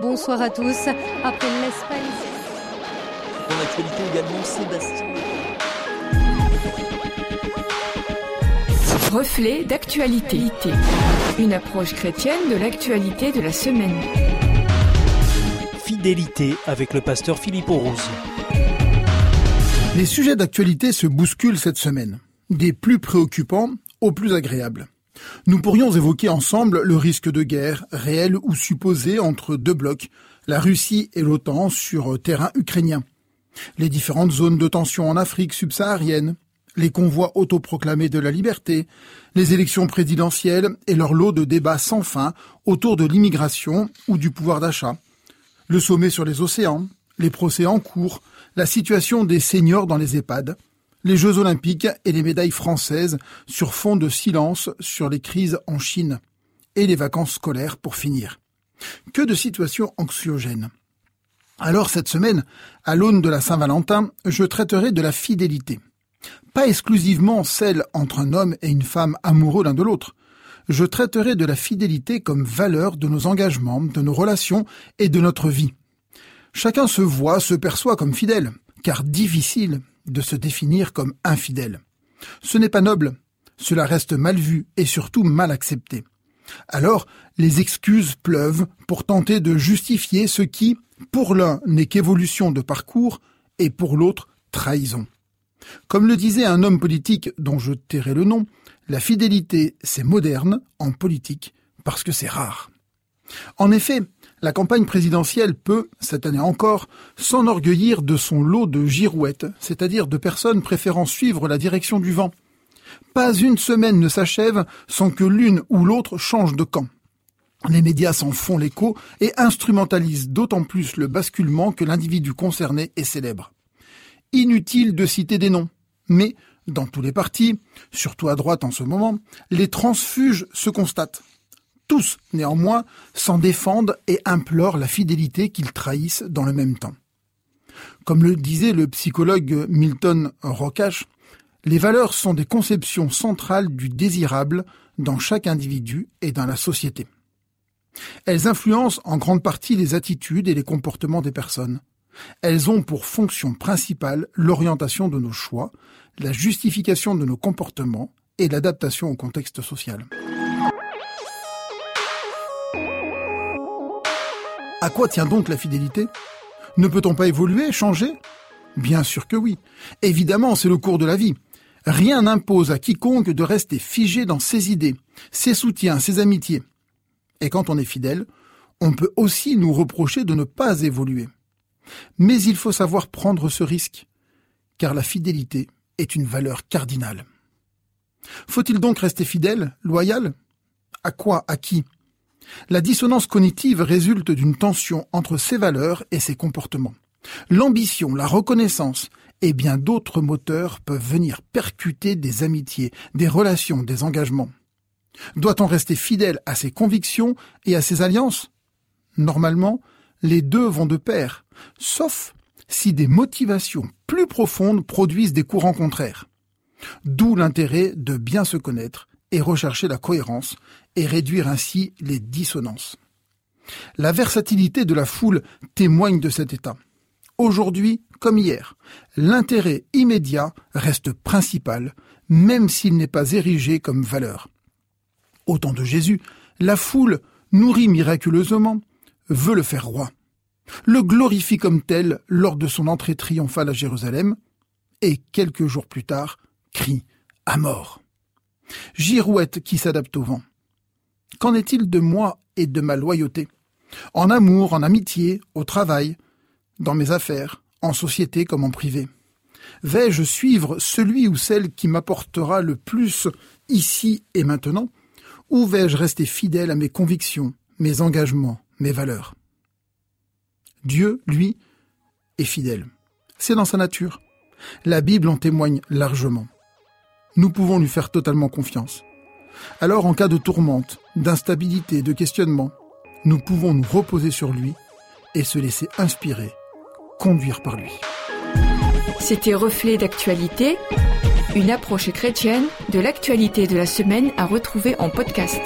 Bonsoir à tous. Après l'Espagne. Dans l'actualité également, Sébastien. Reflet d'actualité. Une approche chrétienne de l'actualité de la semaine. Fidélité avec le pasteur Philippe Rose. Les sujets d'actualité se bousculent cette semaine, des plus préoccupants aux plus agréables. Nous pourrions évoquer ensemble le risque de guerre, réel ou supposé, entre deux blocs, la Russie et l'OTAN sur terrain ukrainien, les différentes zones de tension en Afrique subsaharienne, les convois autoproclamés de la liberté, les élections présidentielles et leur lot de débats sans fin autour de l'immigration ou du pouvoir d'achat, le sommet sur les océans, les procès en cours, la situation des seniors dans les EHPAD, les Jeux olympiques et les médailles françaises sur fond de silence sur les crises en Chine, et les vacances scolaires pour finir. Que de situations anxiogènes. Alors cette semaine, à l'aune de la Saint-Valentin, je traiterai de la fidélité. Pas exclusivement celle entre un homme et une femme amoureux l'un de l'autre. Je traiterai de la fidélité comme valeur de nos engagements, de nos relations et de notre vie. Chacun se voit, se perçoit comme fidèle, car difficile de se définir comme infidèle. Ce n'est pas noble, cela reste mal vu et surtout mal accepté. Alors, les excuses pleuvent pour tenter de justifier ce qui, pour l'un, n'est qu'évolution de parcours et pour l'autre, trahison. Comme le disait un homme politique dont je tairai le nom, la fidélité, c'est moderne en politique parce que c'est rare. En effet, la campagne présidentielle peut, cette année encore, s'enorgueillir de son lot de girouettes, c'est-à-dire de personnes préférant suivre la direction du vent. Pas une semaine ne s'achève sans que l'une ou l'autre change de camp. Les médias s'en font l'écho et instrumentalisent d'autant plus le basculement que l'individu concerné est célèbre. Inutile de citer des noms, mais dans tous les partis, surtout à droite en ce moment, les transfuges se constatent. Tous, néanmoins, s'en défendent et implorent la fidélité qu'ils trahissent dans le même temps. Comme le disait le psychologue Milton Rocache, les valeurs sont des conceptions centrales du désirable dans chaque individu et dans la société. Elles influencent en grande partie les attitudes et les comportements des personnes. Elles ont pour fonction principale l'orientation de nos choix, la justification de nos comportements et l'adaptation au contexte social. À quoi tient donc la fidélité? Ne peut-on pas évoluer, changer? Bien sûr que oui. Évidemment, c'est le cours de la vie. Rien n'impose à quiconque de rester figé dans ses idées, ses soutiens, ses amitiés. Et quand on est fidèle, on peut aussi nous reprocher de ne pas évoluer. Mais il faut savoir prendre ce risque, car la fidélité est une valeur cardinale. Faut-il donc rester fidèle, loyal? À quoi? À qui? La dissonance cognitive résulte d'une tension entre ses valeurs et ses comportements. L'ambition, la reconnaissance et bien d'autres moteurs peuvent venir percuter des amitiés, des relations, des engagements. Doit-on rester fidèle à ses convictions et à ses alliances? Normalement, les deux vont de pair, sauf si des motivations plus profondes produisent des courants contraires. D'où l'intérêt de bien se connaître et rechercher la cohérence et réduire ainsi les dissonances. La versatilité de la foule témoigne de cet état. Aujourd'hui comme hier, l'intérêt immédiat reste principal, même s'il n'est pas érigé comme valeur. Au temps de Jésus, la foule, nourrie miraculeusement, veut le faire roi, le glorifie comme tel lors de son entrée triomphale à Jérusalem, et quelques jours plus tard, crie à mort. Girouette qui s'adapte au vent. Qu'en est-il de moi et de ma loyauté? En amour, en amitié, au travail, dans mes affaires, en société comme en privé Vais-je suivre celui ou celle qui m'apportera le plus ici et maintenant? Ou vais-je rester fidèle à mes convictions, mes engagements, mes valeurs? Dieu, lui, est fidèle. C'est dans sa nature. La Bible en témoigne largement nous pouvons lui faire totalement confiance. Alors en cas de tourmente, d'instabilité, de questionnement, nous pouvons nous reposer sur lui et se laisser inspirer, conduire par lui. C'était Reflet d'actualité, une approche chrétienne de l'actualité de la semaine à retrouver en podcast.